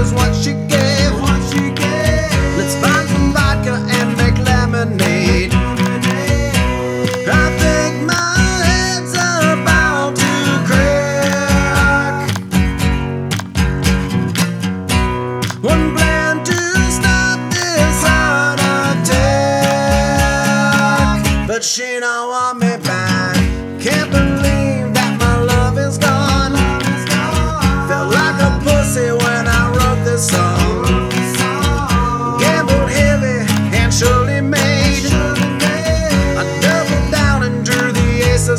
is what she gave. What she gave. Let's find some vodka and make lemonade. I think my head's about to crack. One plan to stop this heart attack, but she know I'm.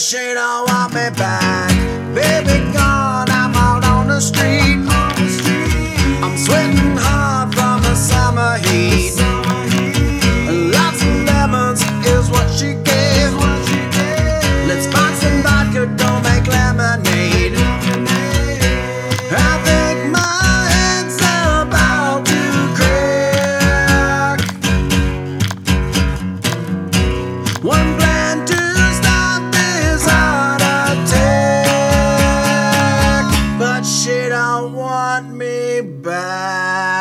she don't want me back, baby. back.